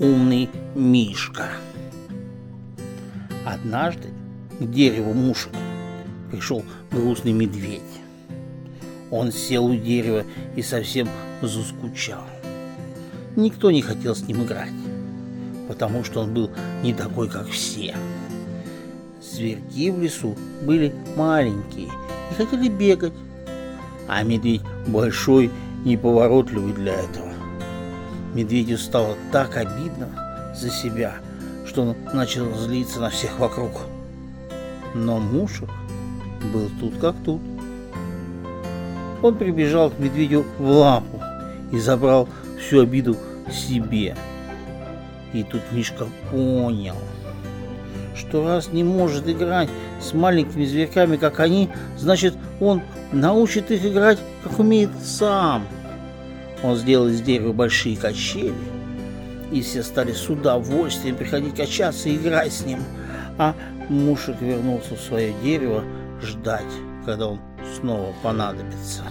умный Мишка. Однажды к дереву мушек пришел грустный медведь. Он сел у дерева и совсем заскучал. Никто не хотел с ним играть, потому что он был не такой, как все. Зверьки в лесу были маленькие и хотели бегать, а медведь большой и неповоротливый для этого. Медведю стало так обидно за себя, что он начал злиться на всех вокруг. Но мушек был тут как тут. Он прибежал к медведю в лапу и забрал всю обиду себе. И тут Мишка понял, что раз не может играть с маленькими зверьками, как они, значит, он научит их играть, как умеет сам. Он сделал из дерева большие качели, и все стали с удовольствием приходить качаться и играть с ним. А мушек вернулся в свое дерево ждать, когда он снова понадобится.